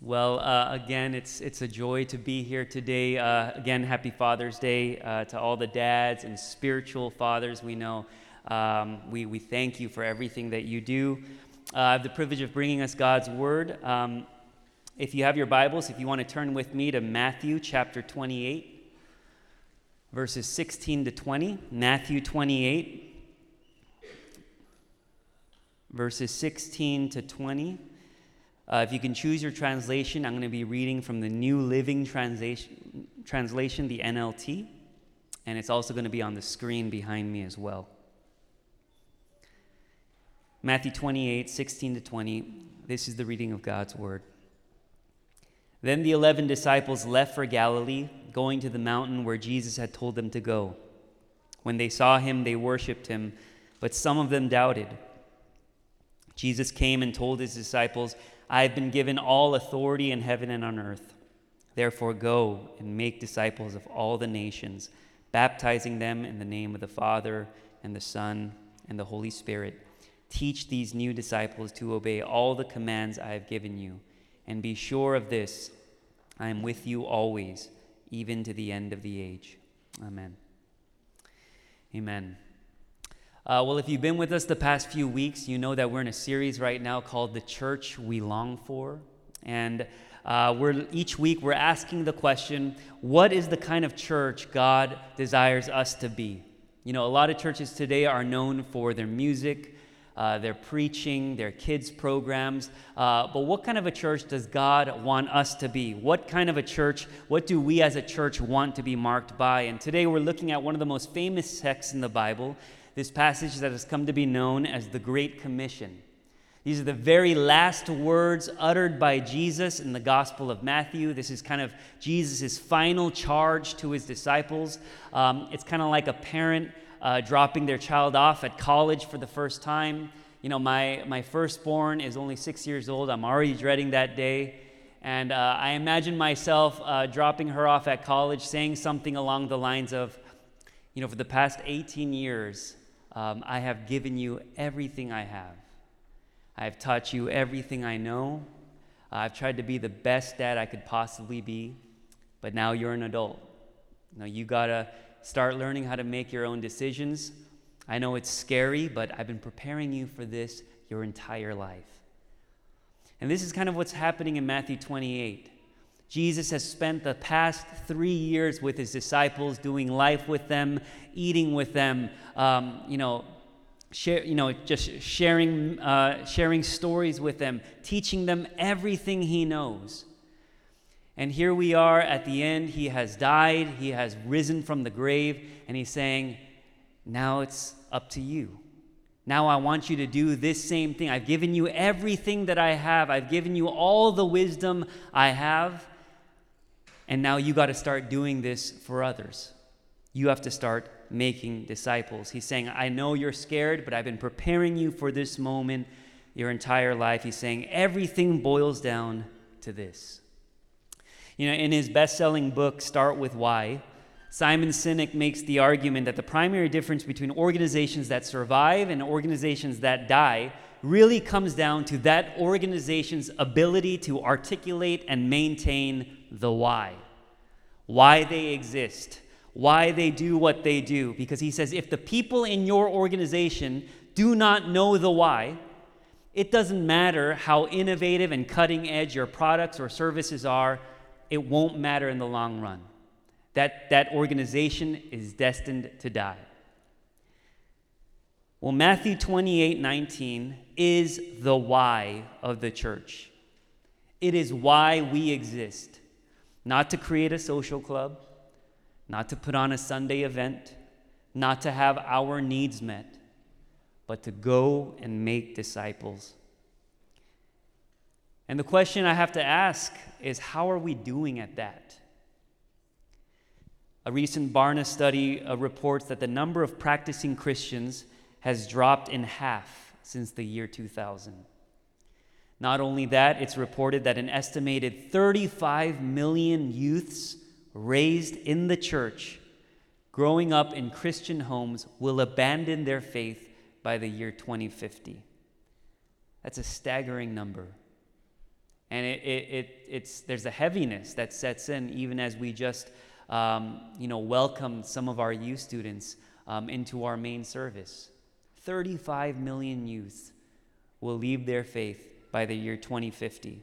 Well, uh, again, it's, it's a joy to be here today. Uh, again, happy Father's Day uh, to all the dads and spiritual fathers we know. Um, we, we thank you for everything that you do. Uh, I have the privilege of bringing us God's Word. Um, if you have your Bibles, if you want to turn with me to Matthew chapter 28, verses 16 to 20. Matthew 28, verses 16 to 20. Uh, if you can choose your translation, I'm going to be reading from the New Living Translation, translation, the NLT, and it's also going to be on the screen behind me as well. Matthew 28, 16 to 20. This is the reading of God's word. Then the eleven disciples left for Galilee, going to the mountain where Jesus had told them to go. When they saw him, they worshipped him, but some of them doubted. Jesus came and told his disciples, I have been given all authority in heaven and on earth. Therefore, go and make disciples of all the nations, baptizing them in the name of the Father and the Son and the Holy Spirit. Teach these new disciples to obey all the commands I have given you. And be sure of this I am with you always, even to the end of the age. Amen. Amen. Uh, well, if you've been with us the past few weeks, you know that we're in a series right now called The Church We Long For. And uh, we're, each week we're asking the question what is the kind of church God desires us to be? You know, a lot of churches today are known for their music, uh, their preaching, their kids' programs. Uh, but what kind of a church does God want us to be? What kind of a church, what do we as a church want to be marked by? And today we're looking at one of the most famous texts in the Bible this passage that has come to be known as the Great Commission. These are the very last words uttered by Jesus in the Gospel of Matthew. This is kind of Jesus' final charge to his disciples. Um, it's kind of like a parent uh, dropping their child off at college for the first time. You know, my, my firstborn is only six years old. I'm already dreading that day. And uh, I imagine myself uh, dropping her off at college, saying something along the lines of, you know, for the past 18 years, um, I have given you everything I have. I have taught you everything I know. I've tried to be the best dad I could possibly be, but now you're an adult. Know, you gotta start learning how to make your own decisions. I know it's scary, but I've been preparing you for this your entire life. And this is kind of what's happening in Matthew 28. Jesus has spent the past three years with his disciples, doing life with them, eating with them, um, you know, share, you know, just sharing, uh, sharing stories with them, teaching them everything he knows. And here we are at the end. He has died, he has risen from the grave, and he's saying, Now it's up to you. Now I want you to do this same thing. I've given you everything that I have, I've given you all the wisdom I have. And now you got to start doing this for others. You have to start making disciples. He's saying, I know you're scared, but I've been preparing you for this moment your entire life. He's saying, everything boils down to this. You know, in his best selling book, Start With Why, Simon Sinek makes the argument that the primary difference between organizations that survive and organizations that die really comes down to that organization's ability to articulate and maintain the why. Why they exist, why they do what they do. Because he says if the people in your organization do not know the why, it doesn't matter how innovative and cutting edge your products or services are, it won't matter in the long run. That, that organization is destined to die. Well, Matthew 28 19 is the why of the church. It is why we exist. Not to create a social club, not to put on a Sunday event, not to have our needs met, but to go and make disciples. And the question I have to ask is how are we doing at that? A recent Barna study uh, reports that the number of practicing Christians has dropped in half since the year 2000. Not only that, it's reported that an estimated 35 million youths raised in the church, growing up in Christian homes, will abandon their faith by the year 2050. That's a staggering number. And it, it, it, it's, there's a heaviness that sets in even as we just um, you know, welcomed some of our youth students um, into our main service. 35 million youth will leave their faith by the year 2050.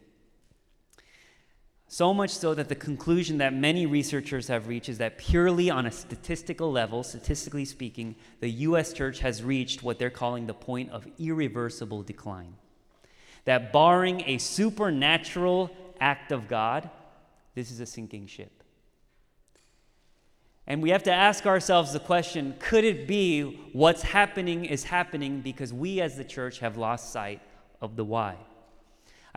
So much so that the conclusion that many researchers have reached is that purely on a statistical level, statistically speaking, the US church has reached what they're calling the point of irreversible decline. That barring a supernatural act of God, this is a sinking ship. And we have to ask ourselves the question could it be what's happening is happening because we as the church have lost sight of the why?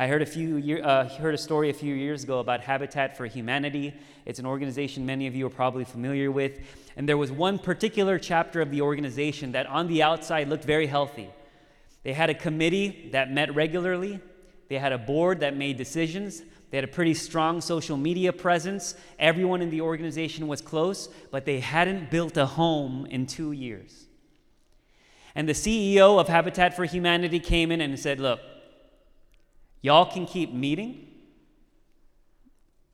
I heard a, few year, uh, heard a story a few years ago about Habitat for Humanity. It's an organization many of you are probably familiar with. And there was one particular chapter of the organization that on the outside looked very healthy. They had a committee that met regularly, they had a board that made decisions, they had a pretty strong social media presence. Everyone in the organization was close, but they hadn't built a home in two years. And the CEO of Habitat for Humanity came in and said, Look, Y'all can keep meeting.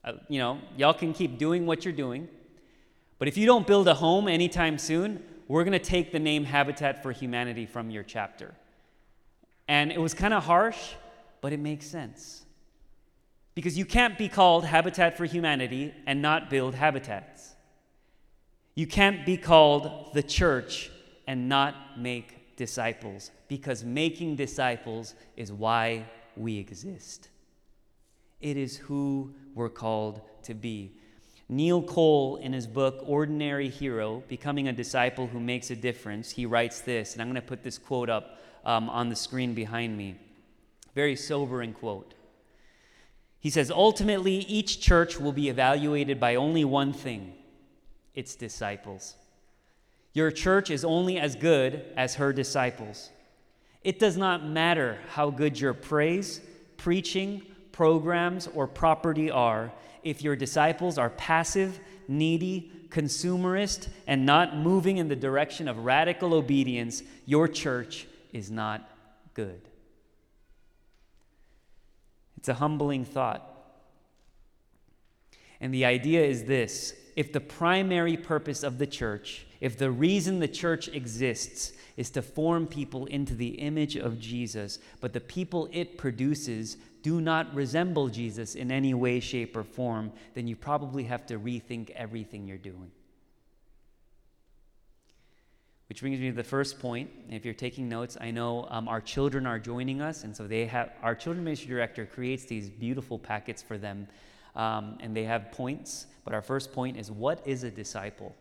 Uh, you know, y'all can keep doing what you're doing. But if you don't build a home anytime soon, we're going to take the name Habitat for Humanity from your chapter. And it was kind of harsh, but it makes sense. Because you can't be called Habitat for Humanity and not build habitats. You can't be called the church and not make disciples, because making disciples is why we exist. It is who we're called to be. Neil Cole, in his book Ordinary Hero Becoming a Disciple Who Makes a Difference, he writes this, and I'm going to put this quote up um, on the screen behind me. Very sobering quote. He says, Ultimately, each church will be evaluated by only one thing its disciples. Your church is only as good as her disciples. It does not matter how good your praise, preaching, programs, or property are if your disciples are passive, needy, consumerist, and not moving in the direction of radical obedience, your church is not good. It's a humbling thought. And the idea is this if the primary purpose of the church, if the reason the church exists is to form people into the image of Jesus, but the people it produces do not resemble Jesus in any way, shape, or form, then you probably have to rethink everything you're doing. Which brings me to the first point. If you're taking notes, I know um, our children are joining us, and so they have our children ministry director creates these beautiful packets for them, um, and they have points. But our first point is what is a disciple?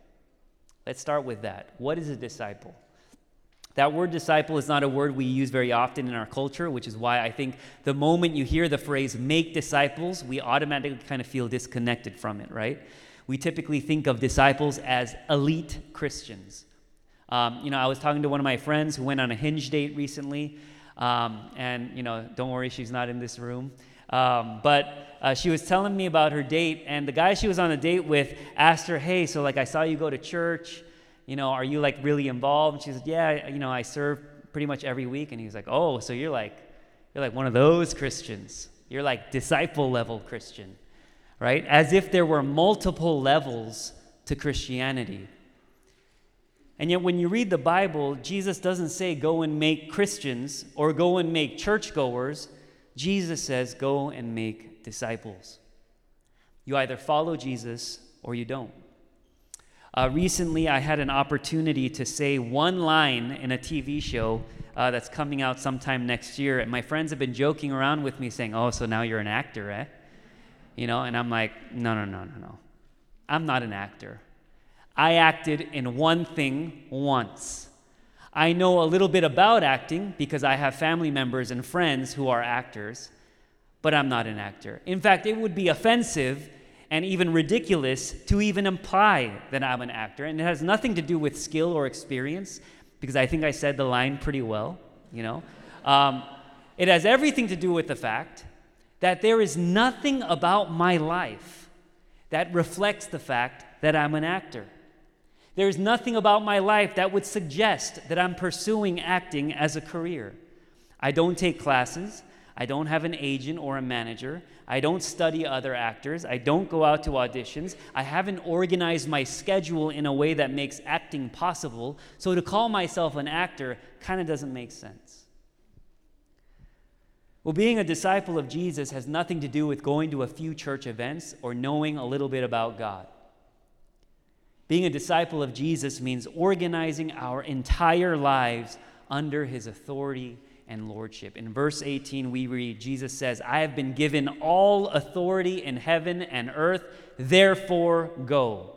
Let's start with that. What is a disciple? That word disciple is not a word we use very often in our culture, which is why I think the moment you hear the phrase make disciples, we automatically kind of feel disconnected from it, right? We typically think of disciples as elite Christians. Um, you know, I was talking to one of my friends who went on a hinge date recently, um, and, you know, don't worry, she's not in this room. Um, but uh, she was telling me about her date, and the guy she was on a date with asked her, Hey, so like I saw you go to church you know, are you like really involved? And she said, yeah, you know, I serve pretty much every week. And he was like, oh, so you're like, you're like one of those Christians. You're like disciple level Christian, right? As if there were multiple levels to Christianity. And yet, when you read the Bible, Jesus doesn't say go and make Christians or go and make churchgoers. Jesus says go and make disciples. You either follow Jesus or you don't. Uh, recently, I had an opportunity to say one line in a TV show uh, that's coming out sometime next year, and my friends have been joking around with me saying, Oh, so now you're an actor, eh? You know, and I'm like, No, no, no, no, no. I'm not an actor. I acted in one thing once. I know a little bit about acting because I have family members and friends who are actors, but I'm not an actor. In fact, it would be offensive and even ridiculous to even imply that I'm an actor. And it has nothing to do with skill or experience, because I think I said the line pretty well, you know. Um, it has everything to do with the fact that there is nothing about my life that reflects the fact that I'm an actor. There is nothing about my life that would suggest that I'm pursuing acting as a career. I don't take classes. I don't have an agent or a manager. I don't study other actors. I don't go out to auditions. I haven't organized my schedule in a way that makes acting possible. So to call myself an actor kind of doesn't make sense. Well, being a disciple of Jesus has nothing to do with going to a few church events or knowing a little bit about God. Being a disciple of Jesus means organizing our entire lives under his authority and lordship. In verse 18, we read, Jesus says, I have been given all authority in heaven and earth, therefore go.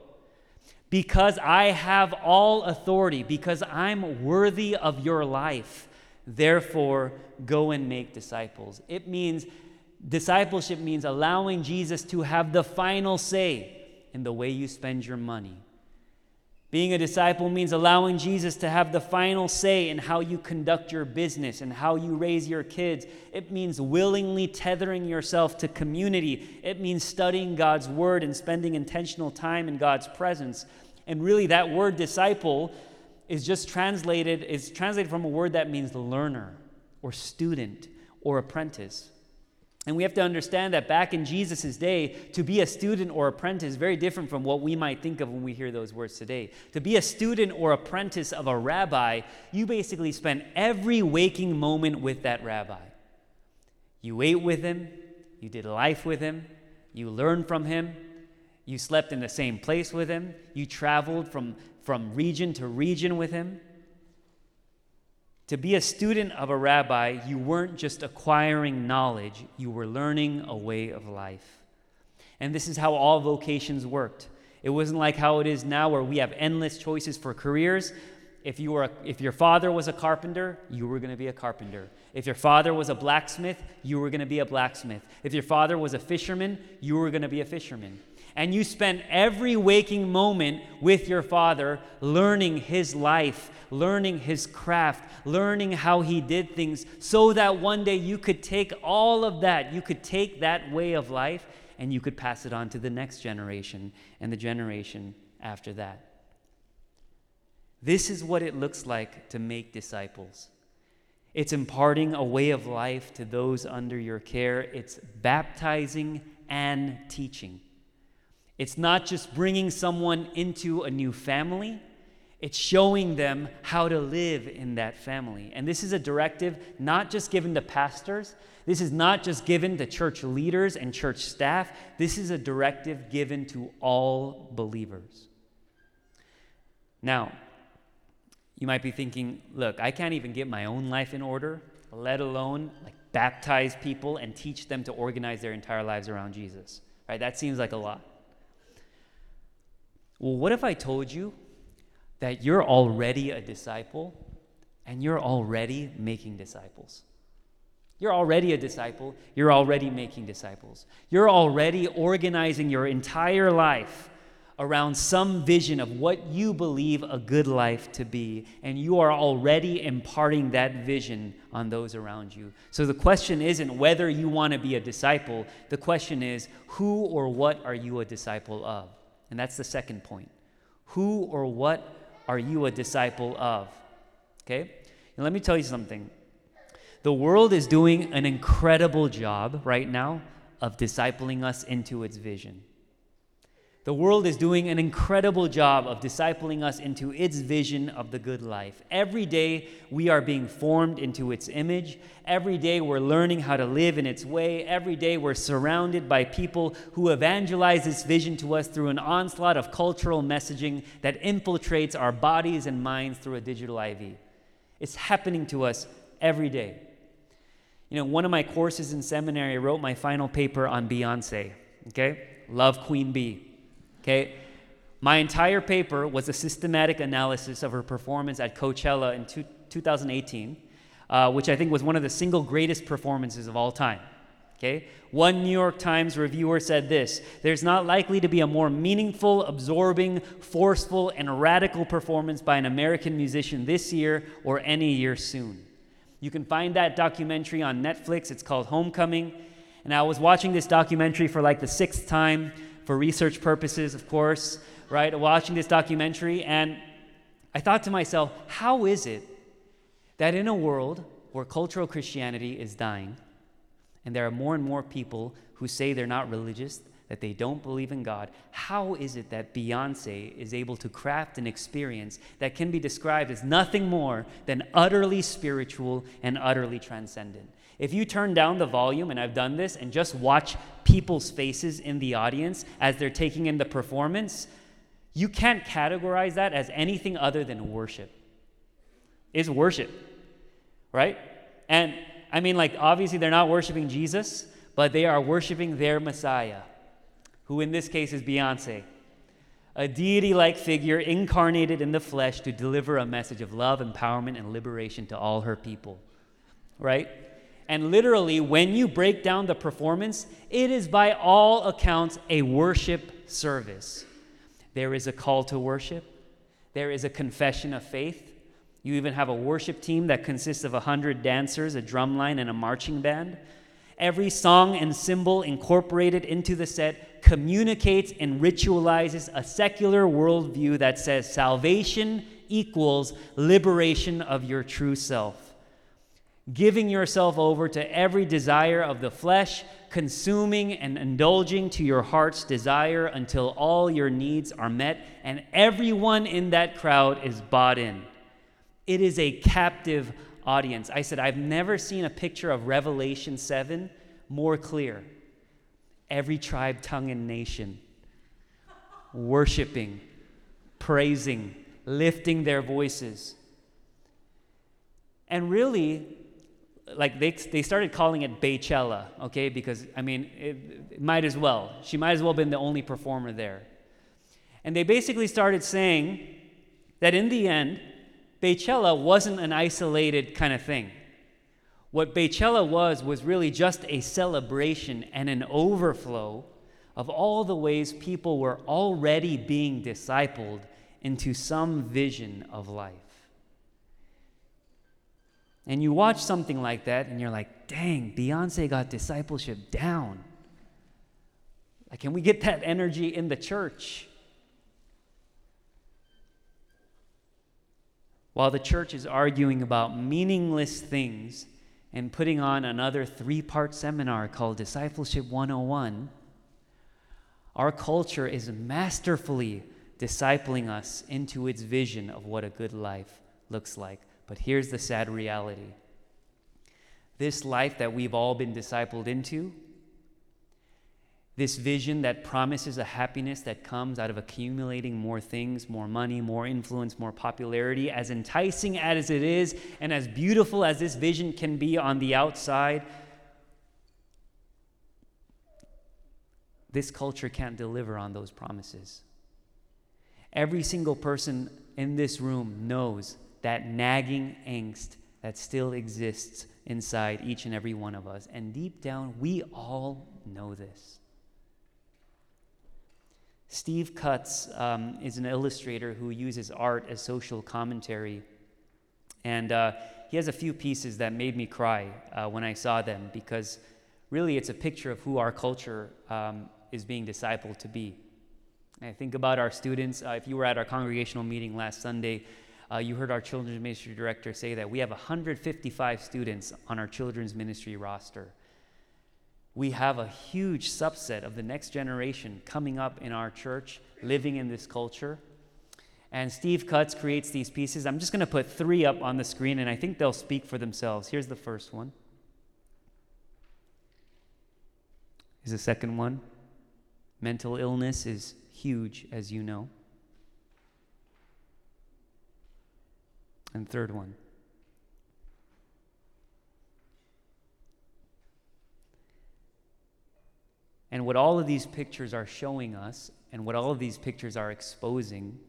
Because I have all authority, because I'm worthy of your life, therefore go and make disciples. It means, discipleship means allowing Jesus to have the final say in the way you spend your money being a disciple means allowing Jesus to have the final say in how you conduct your business and how you raise your kids. It means willingly tethering yourself to community. It means studying God's word and spending intentional time in God's presence. And really, that word disciple is just translated, is translated from a word that means learner or student or apprentice. And we have to understand that back in Jesus' day, to be a student or apprentice is very different from what we might think of when we hear those words today. To be a student or apprentice of a rabbi, you basically spend every waking moment with that rabbi. You ate with him, you did life with him, you learned from him, you slept in the same place with him, you traveled from, from region to region with him. To be a student of a rabbi, you weren't just acquiring knowledge, you were learning a way of life. And this is how all vocations worked. It wasn't like how it is now, where we have endless choices for careers. If, you were a, if your father was a carpenter, you were going to be a carpenter. If your father was a blacksmith, you were going to be a blacksmith. If your father was a fisherman, you were going to be a fisherman and you spent every waking moment with your father learning his life, learning his craft, learning how he did things, so that one day you could take all of that, you could take that way of life, and you could pass it on to the next generation and the generation after that. This is what it looks like to make disciples. It's imparting a way of life to those under your care. It's baptizing and teaching. It's not just bringing someone into a new family, it's showing them how to live in that family. And this is a directive not just given to pastors, this is not just given to church leaders and church staff, this is a directive given to all believers. Now, you might be thinking, look, I can't even get my own life in order, let alone like baptize people and teach them to organize their entire lives around Jesus. Right? That seems like a lot. Well, what if I told you that you're already a disciple and you're already making disciples? You're already a disciple. You're already making disciples. You're already organizing your entire life around some vision of what you believe a good life to be, and you are already imparting that vision on those around you. So the question isn't whether you want to be a disciple, the question is who or what are you a disciple of? And that's the second point. Who or what are you a disciple of? Okay? And let me tell you something. The world is doing an incredible job right now of discipling us into its vision. The world is doing an incredible job of discipling us into its vision of the good life. Every day we are being formed into its image. Every day we're learning how to live in its way. Every day we're surrounded by people who evangelize this vision to us through an onslaught of cultural messaging that infiltrates our bodies and minds through a digital IV. It's happening to us every day. You know, one of my courses in seminary wrote my final paper on Beyonce, okay? Love Queen Bey. Okay? My entire paper was a systematic analysis of her performance at Coachella in two, 2018, uh, which I think was one of the single greatest performances of all time. Okay? One New York Times reviewer said this There's not likely to be a more meaningful, absorbing, forceful, and radical performance by an American musician this year or any year soon. You can find that documentary on Netflix. It's called Homecoming. And I was watching this documentary for like the sixth time for research purposes, of course, right? Watching this documentary, and I thought to myself, how is it that in a world where cultural Christianity is dying, And there are more and more people who say they're not religious, that they don't believe in God. How is it that Beyonce is able to craft an experience that can be described as nothing more than utterly spiritual and utterly transcendent? If you turn down the volume, and I've done this, and just watch people's faces in the audience as they're taking in the performance, you can't categorize that as anything other than worship. It's worship, right? And I mean, like, obviously, they're not worshiping Jesus, but they are worshiping their Messiah, who in this case is Beyonce, a deity like figure incarnated in the flesh to deliver a message of love, empowerment, and liberation to all her people, right? And literally, when you break down the performance, it is by all accounts a worship service. There is a call to worship, there is a confession of faith. You even have a worship team that consists of 100 dancers, a drum line, and a marching band. Every song and symbol incorporated into the set communicates and ritualizes a secular worldview that says salvation equals liberation of your true self giving yourself over to every desire of the flesh, consuming and indulging to your heart's desire until all your needs are met, and everyone in that crowd is bought in. It is a captive audience. I said, I've never seen a picture of Revelation 7 more clear. Every tribe, tongue, and nation worshiping, praising, lifting their voices. And really, like they, they started calling it Beychella, okay? Because, I mean, it, it might as well. She might as well have been the only performer there. And they basically started saying that in the end, Beychella wasn't an isolated kind of thing. What Beychella was, was really just a celebration and an overflow of all the ways people were already being discipled into some vision of life. And you watch something like that and you're like, dang, Beyonce got discipleship down. Like, can we get that energy in the church? While the church is arguing about meaningless things and putting on another three part seminar called Discipleship 101, our culture is masterfully discipling us into its vision of what a good life looks like. But here's the sad reality this life that we've all been discipled into, this vision that promises a happiness that comes out of accumulating more things, more money, more influence, more popularity, as enticing as it is, and as beautiful as this vision can be on the outside, this culture can't deliver on those promises. Every single person in this room knows that nagging angst that still exists inside each and every one of us. And deep down, we all know this. Steve Cutts um, is an illustrator who uses art as social commentary. And uh, he has a few pieces that made me cry uh, when I saw them because really it's a picture of who our culture um, is being discipled to be. And I think about our students. Uh, if you were at our congregational meeting last Sunday, uh, you heard our children's ministry director say that we have 155 students on our children's ministry roster. We have a huge subset of the next generation coming up in our church, living in this culture. And Steve Cutts creates these pieces. I'm just going to put three up on the screen, and I think they'll speak for themselves. Here's the first one. Here's the second one. Mental illness is huge, as you know. And third one. And what all of these pictures are showing us, and what all of these pictures are exposing,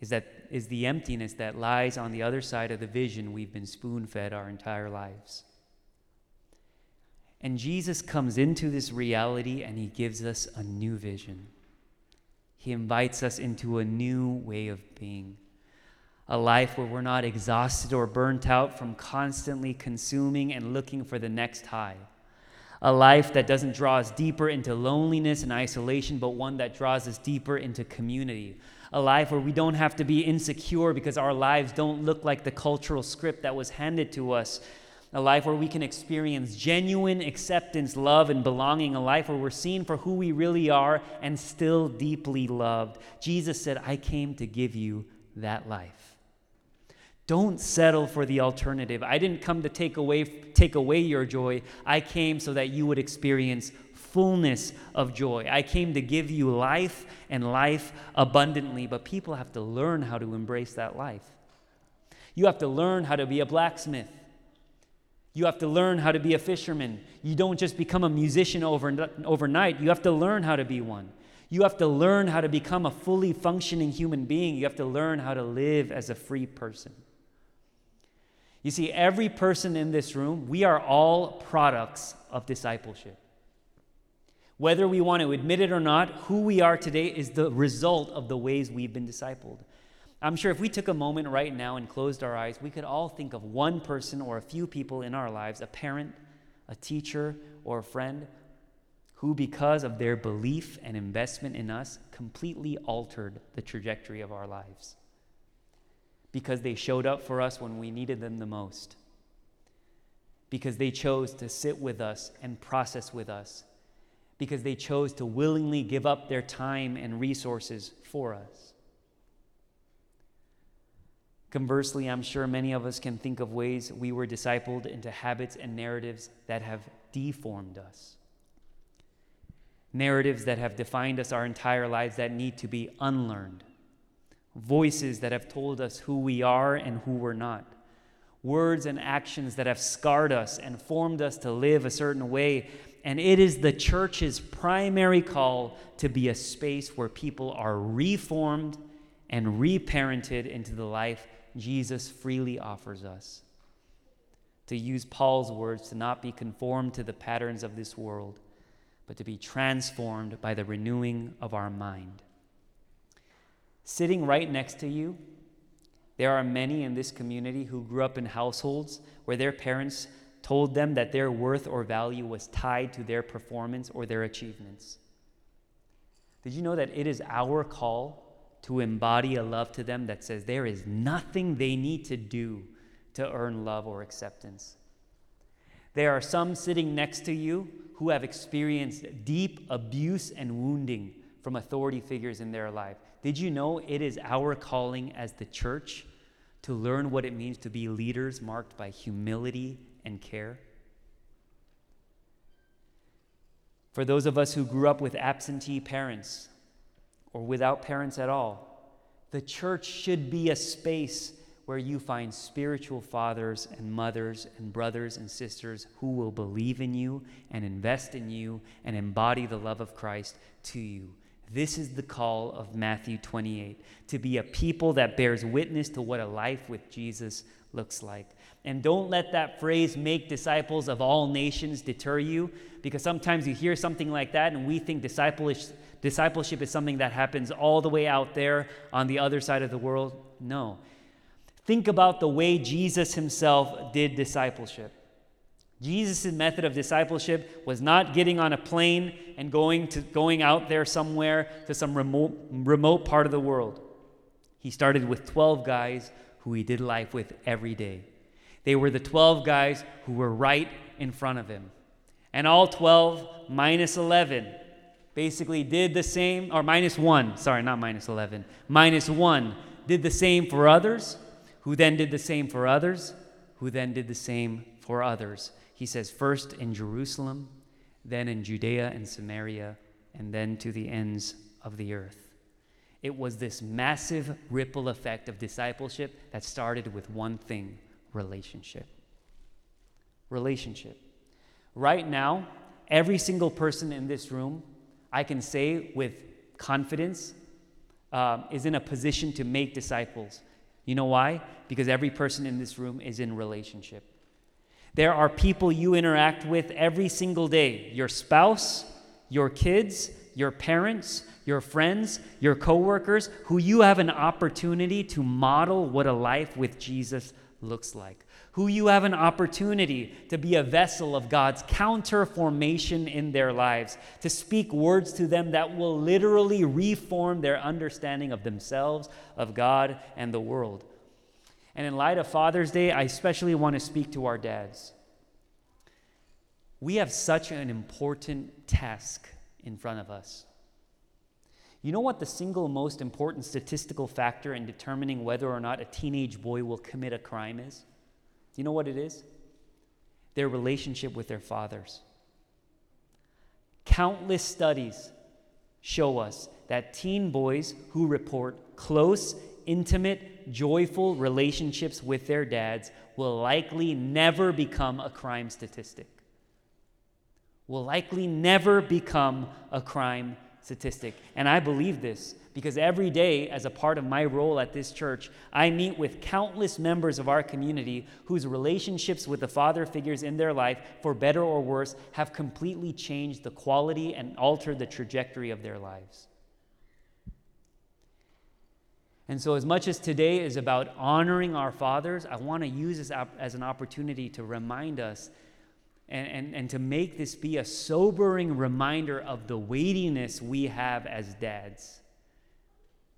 is that is the emptiness that lies on the other side of the vision we've been spoon fed our entire lives. And Jesus comes into this reality and he gives us a new vision. He invites us into a new way of being a life where we're not exhausted or burnt out from constantly consuming and looking for the next high. A life that doesn't draw us deeper into loneliness and isolation, but one that draws us deeper into community. A life where we don't have to be insecure because our lives don't look like the cultural script that was handed to us. a life where we can experience genuine acceptance, love, and belonging, a life where we're seen for who we really are and still deeply loved. Jesus said, I came to give you that life. Don't settle for the alternative. I didn't come to take away, take away your joy. I came so that you would experience fullness of joy. I came to give you life and life abundantly, but people have to learn how to embrace that life. You have to learn how to be a blacksmith. You have to learn how to be a fisherman. You don't just become a musician over, overnight, you have to learn how to be one. You have to learn how to become a fully functioning human being. You have to learn how to live as a free person. You see, every person in this room, we are all products of discipleship. Whether we want to admit it or not, who we are today is the result of the ways we've been discipled. I'm sure if we took a moment right now and closed our eyes, we could all think of one person or a few people in our lives a parent, a teacher, or a friend who, because of their belief and investment in us, completely altered the trajectory of our lives. Because they showed up for us when we needed them the most. Because they chose to sit with us and process with us. Because they chose to willingly give up their time and resources for us. Conversely, I'm sure many of us can think of ways we were discipled into habits and narratives that have deformed us. Narratives that have defined us our entire lives that need to be unlearned. Voices that have told us who we are and who we're not. Words and actions that have scarred us and formed us to live a certain way. And it is the church's primary call to be a space where people are reformed and reparented into the life Jesus freely offers us. To use Paul's words, to not be conformed to the patterns of this world, but to be transformed by the renewing of our mind. Sitting right next to you, there are many in this community who grew up in households where their parents told them that their worth or value was tied to their performance or their achievements. Did you know that it is our call to embody a love to them that says there is nothing they need to do to earn love or acceptance. There are some sitting next to you who have experienced deep abuse and wounding from authority figures in their life. Did you know it is our calling as the church to learn what it means to be leaders marked by humility and care? For those of us who grew up with absentee parents, or without parents at all. The church should be a space where you find spiritual fathers and mothers and brothers and sisters who will believe in you and invest in you and embody the love of Christ to you. This is the call of Matthew 28 to be a people that bears witness to what a life with Jesus looks like. And don't let that phrase, make disciples of all nations, deter you, because sometimes you hear something like that and we think discipleship is something that happens all the way out there on the other side of the world. No. Think about the way Jesus himself did discipleship. Jesus' method of discipleship was not getting on a plane and going, to, going out there somewhere to some remote, remote part of the world. He started with 12 guys who he did life with every day. They were the 12 guys who were right in front of him. And all 12 minus 11 basically did the same, or minus one, sorry, not minus 11, minus one, did the same for others, who then did the same for others, who then did the same for others. He says, first in Jerusalem, then in Judea and Samaria, and then to the ends of the earth. It was this massive ripple effect of discipleship that started with one thing relationship. Relationship. Right now, every single person in this room I can say with confidence, uh, is in a position to make disciples. You know why? Because every person in this room is in relationship. There are people you interact with every single day your spouse, your kids, your parents, your friends, your coworkers, who you have an opportunity to model what a life with Jesus looks like who you have an opportunity to be a vessel of God's counter formation in their lives, to speak words to them that will literally reform their understanding of themselves, of God, and the world. And in light of Father's Day, I especially want to speak to our dads. we have such an important task in front of us. You know what the single most important statistical factor in determining whether or not a teenage boy will commit a crime is? Do you know what it is? Their relationship with their fathers. Countless studies show us that teen boys who report close, intimate, joyful relationships with their dads will likely never become a crime statistic. Will likely never become a crime statistic. And I believe this because every day, as a part of my role at this church, I meet with countless members of our community whose relationships with the father figures in their life, for better or worse, have completely changed the quality and altered the trajectory of their lives. And so, as much as today is about honoring our fathers, I want to use this as an opportunity to remind us and, and, and to make this be a sobering reminder of the weightiness we have as dads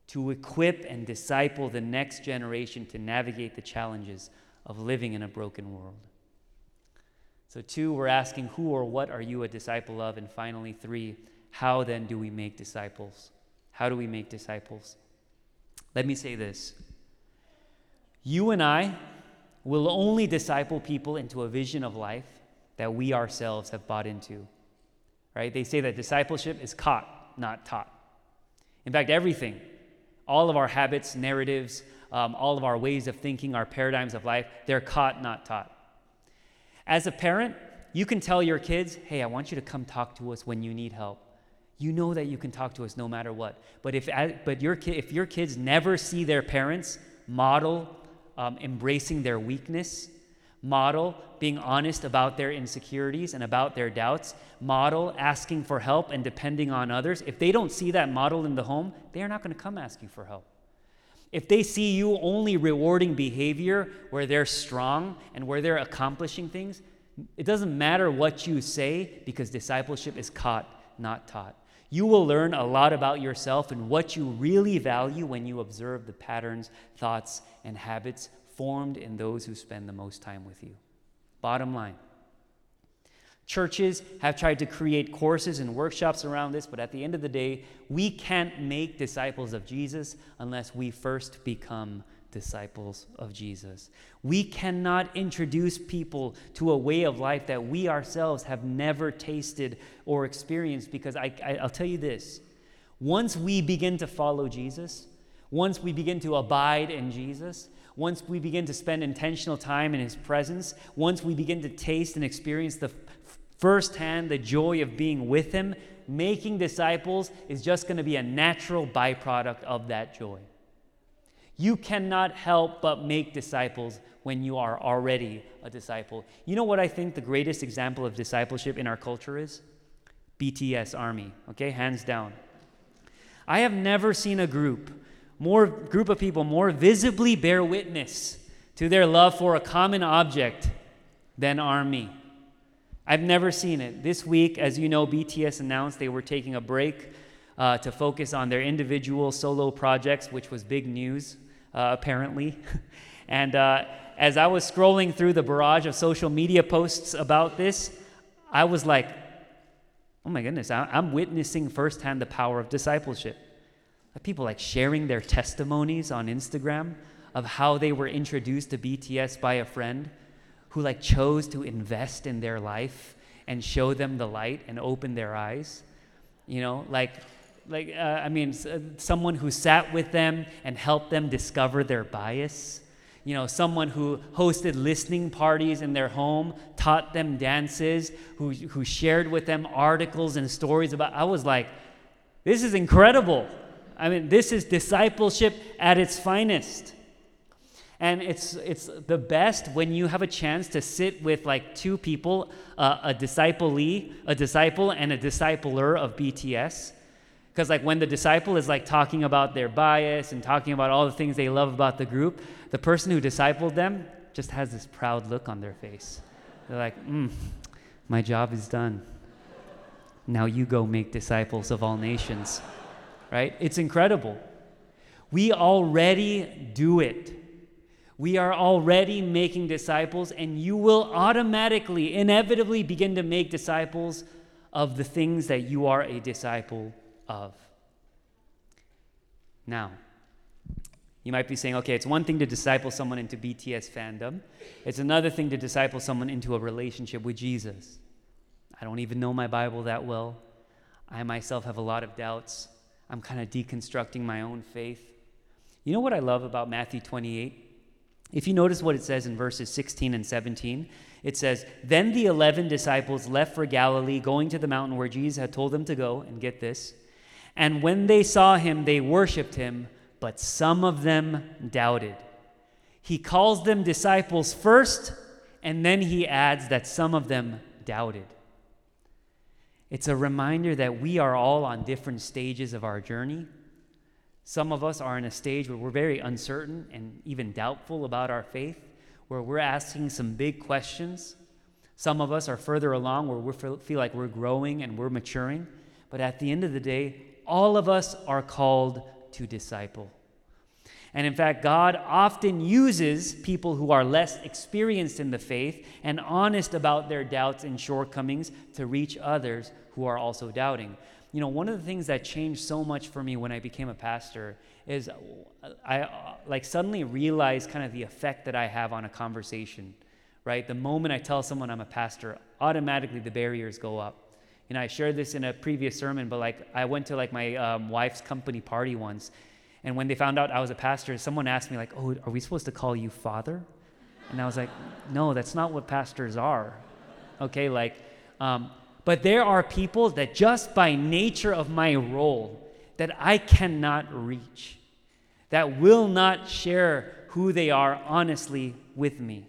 to equip and disciple the next generation to navigate the challenges of living in a broken world. So, two, we're asking who or what are you a disciple of? And finally, three, how then do we make disciples? How do we make disciples? Let me say this you and I will only disciple people into a vision of life that we ourselves have bought into. Right? They say that discipleship is caught, not taught. In fact, everything, all of our habits, narratives, um, all of our ways of thinking, our paradigms of life, they're caught, not taught. As a parent, you can tell your kids, hey, I want you to come talk to us when you need help. You know that you can talk to us no matter what. But if, but your, if your kids never see their parents model um, embracing their weakness, model being honest about their insecurities and about their doubts, model asking for help and depending on others. If they don't see that model in the home, they are not going to come ask you for help. If they see you only rewarding behavior where they're strong and where they're accomplishing things, it doesn't matter what you say because discipleship is caught, not taught. You will learn a lot about yourself and what you really value when you observe the patterns, thoughts, and habits formed in those who spend the most time with you. Bottom line. Churches have tried to create courses and workshops around this, but at the end of the day, we can't make disciples of Jesus unless we first become disciples of Jesus. We cannot introduce people to a way of life that we ourselves have never tasted or experienced because I, I, will tell you this once we begin to follow Jesus, once we begin to abide in Jesus, once we begin to spend intentional time in His presence, once we begin to taste and experience the firsthand the joy of being with Him, making disciples is just going to be a natural byproduct of that joy. You cannot help but make disciples when you are already a disciple. You know what I think the greatest example of discipleship in our culture is? BTS Army, okay? Hands down. I have never seen a group more group of people more visibly bear witness to their love for a common object than army. I've never seen it. This week, as you know, BTS announced they were taking a break uh, to focus on their individual solo projects, which was big news, apparently. and uh, as I was scrolling through the barrage of social media posts about this, I was like, oh my goodness, I'm witnessing firsthand the power of discipleship people like sharing their testimonies on Instagram of how they were introduced to BTS by a friend who like chose to invest in their life and show them the light and open their eyes. You know, like like uh, I mean, uh, someone who sat with them and helped them discover their bias. You know, someone who hosted listening parties in their home, taught them dances, who who shared with them articles and stories about. I was like, this is incredible. I mean, this is discipleship at its finest. And it's, it's the best when you have a chance to sit with like two people, uh, a disciplee, a disciple, and a discipler of BTS. Because like when the disciple is like talking about their bias and talking about all the things they love about the group, the person who discipled them just has this proud look on their face. They're like, mm, my job is done. Now you go make disciples of all nations right? It's incredible. We already do it. We are already making disciples, and you will automatically, inevitably begin to make disciples of the things that you are a disciple of. Now, you might be saying, okay, it's one thing to disciple someone into BTS fandom, it's another thing to disciple someone into a relationship with Jesus. I don't even know my Bible that well. I myself have a lot of doubts. I'm kind of deconstructing my own faith. You know what I love about Matthew 28? If you notice what it says in verses 16 and 17, it says, Then the 11 disciples left for Galilee, going to the mountain where Jesus had told them to go, and get this. And when they saw him, they worshiped him, but some of them doubted. He calls them disciples first, and then he adds that some of them doubted. It's a reminder that we are all on different stages of our journey. Some of us are in a stage where we're very uncertain and even doubtful about our faith, where we're asking some big questions. Some of us are further along where we feel like we're growing and we're maturing. But at the end of the day, all of us are called to disciple. And in fact, God often uses people who are less experienced in the faith and honest about their doubts and shortcomings to reach others who are also doubting. You know, one of the things that changed so much for me when I became a pastor is I uh, like suddenly realized kind of the effect that I have on a conversation, right? The moment I tell someone I'm a pastor, automatically the barriers go up. You know, I shared this in a previous sermon, but like I went to like my um, wife's company party once, and when they found out I was a pastor, someone asked me, like, oh, are we supposed to call you father? And I was like, no, that's not what pastors are. Okay, like, um, but there are people that just by nature of my role that I cannot reach, that will not share who they are honestly with me.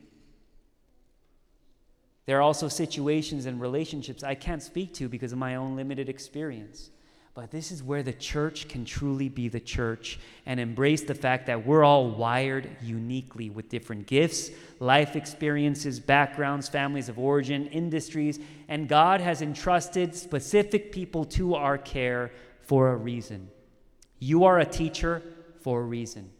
There are also situations and relationships I can't speak to because of my own limited experience. But this is where the church can truly be the church and embrace the fact that we're all wired uniquely with different gifts, life experiences, backgrounds, families of origin, industries, and God has entrusted specific people to our care for a reason. You are a teacher for a reason.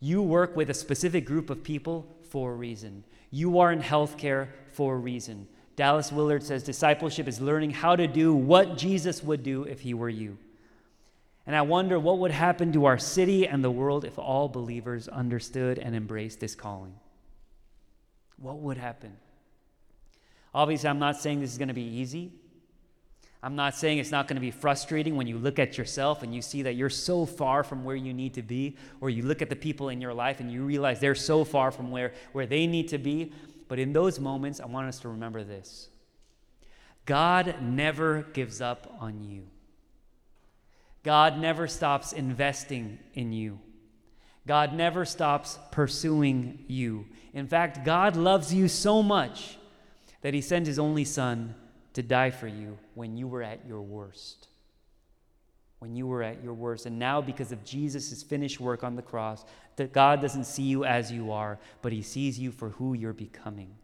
You work with a specific group of people for a reason. You are in healthcare for a reason. Dallas Willard says discipleship is learning how to do what Jesus would do if he were you. And I wonder what would happen to our city and the world if all believers understood and embraced this calling. What would happen? Obviously, I'm not saying this is going to be easy. I'm not saying it's not going to be frustrating when you look at yourself and you see that you're so far from where you need to be, or you look at the people in your life and you realize they're so far from where, where they need to be. But in those moments, I want us to remember this God never gives up on you, God never stops investing in you. God never stops pursuing you. In fact, God loves you so much that He sent His only Son to die for you when you were at your worst when you were at your worst. And now, because of Jesus' finished work on the cross, that God doesn't see you as you are, but He sees you for who you're becoming.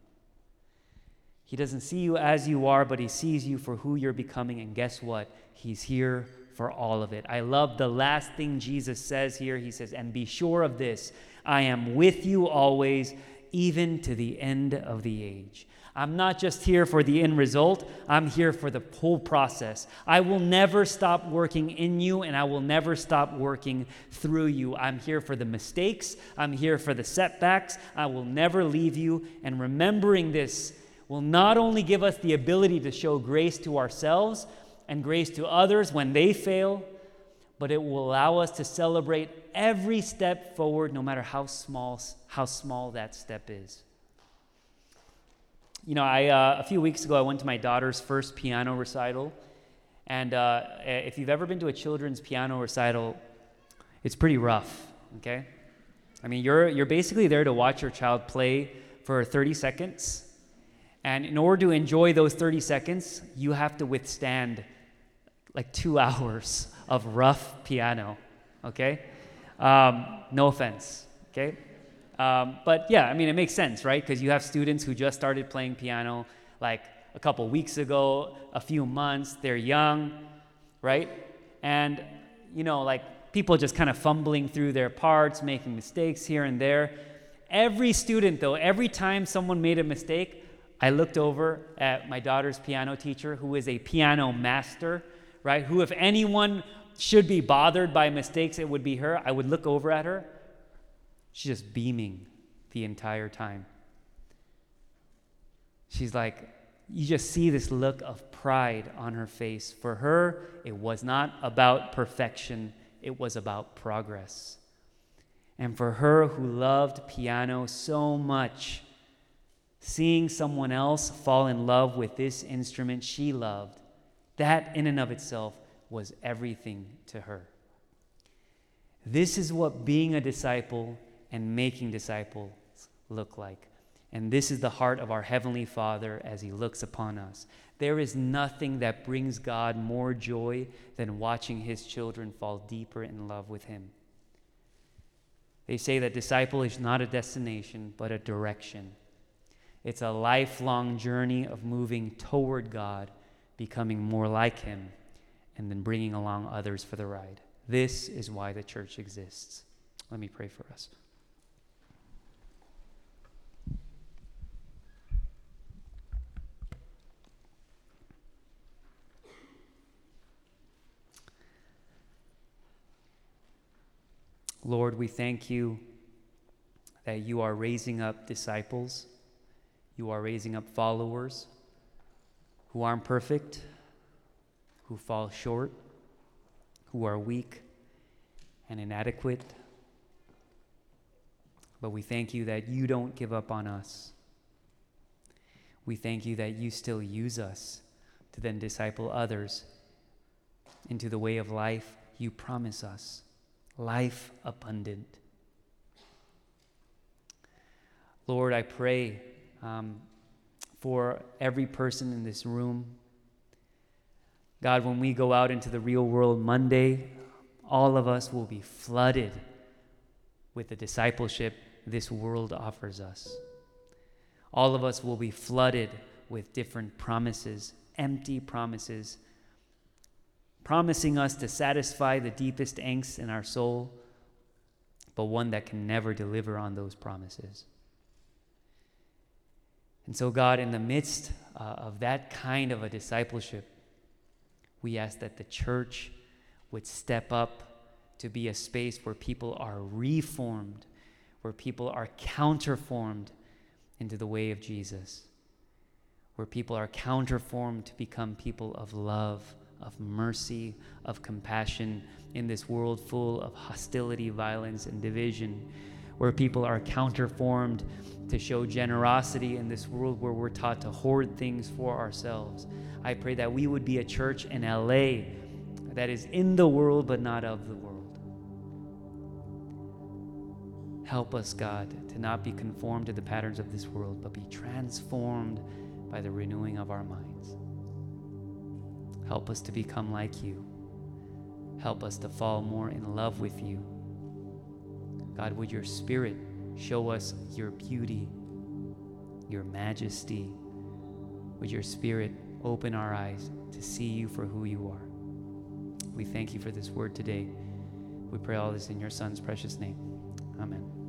He doesn't see you as you are, but He sees you for who you're becoming. And guess what? He's here for all of it. I love the last thing Jesus says here. He says, And be sure of this I am with you always, even to the end of the age. I'm not just here for the end result, I'm here for the whole process. I will never stop working in you and I will never stop working through you. I'm here for the mistakes, I'm here for the setbacks. I will never leave you. And remembering this will not only give us the ability to show grace to ourselves and grace to others when they fail, but it will allow us to celebrate every step forward, no matter how small, how small that step is. You know, I, uh, a few weeks ago, I went to my daughter's first piano recital. And uh, if you've ever been to a children's piano recital, it's pretty rough, okay? I mean, you're, you're basically there to watch your child play for 30 seconds. And in order to enjoy those 30 seconds, you have to withstand like two hours of rough piano, okay? Um, no offense, okay? Um, but yeah, I mean, it makes sense, right? Because you have students who just started playing piano like a couple weeks ago, a few months, they're young, right? And, you know, like people just kind of fumbling through their parts, making mistakes here and there. Every student, though, every time someone made a mistake, I looked over at my daughter's piano teacher, who is a piano master, right? Who, if anyone should be bothered by mistakes, it would be her. I would look over at her. She's just beaming the entire time. She's like, you just see this look of pride on her face. For her, it was not about perfection, it was about progress. And for her who loved piano so much, seeing someone else fall in love with this instrument she loved, that in and of itself was everything to her. This is what being a disciple and making disciples look like. And this is the heart of our Heavenly Father as He looks upon us. There is nothing that brings God more joy than watching His children fall deeper in love with Him. They say that disciple is not a destination, but a direction. It's a lifelong journey of moving toward God, becoming more like Him, and then bringing along others for the ride. This is why the church exists. Let me pray for us. Lord, we thank you that you are raising up disciples, you are raising up followers who aren't perfect, who fall short, who are weak and inadequate. But we thank you that you don't give up on us. We thank you that you still use us to then disciple others into the way of life you promise us life abundant. Lord, I pray um, for every person in this room. God, when we go out into the real world Monday, all of us will be flooded with the discipleship this world offers us. All of us will be flooded with different promises, empty promises promising us to satisfy the deepest angst in our soul, but one that can never deliver on those promises. And so, God, in the midst uh, of that kind of a discipleship, we ask that the church would step up to be a space where people are reformed, where people are counterformed into the way of Jesus, where people are counterformed to become people of love of mercy, of compassion in this world full of hostility, violence, and division, where people are counterformed to show generosity in this world where we're taught to hoard things for ourselves. I pray that we would be a church in LA that is in the world but not of the world. Help us, God, to not be conformed to the patterns of this world, but be transformed by the renewing of our minds. Help us to become like you. Help us to fall more in love with you. God, would your spirit show us your beauty, your majesty? Would your spirit open our eyes to see you for who you are? We thank you for this word today. We pray all this in your Son's precious name. Amen.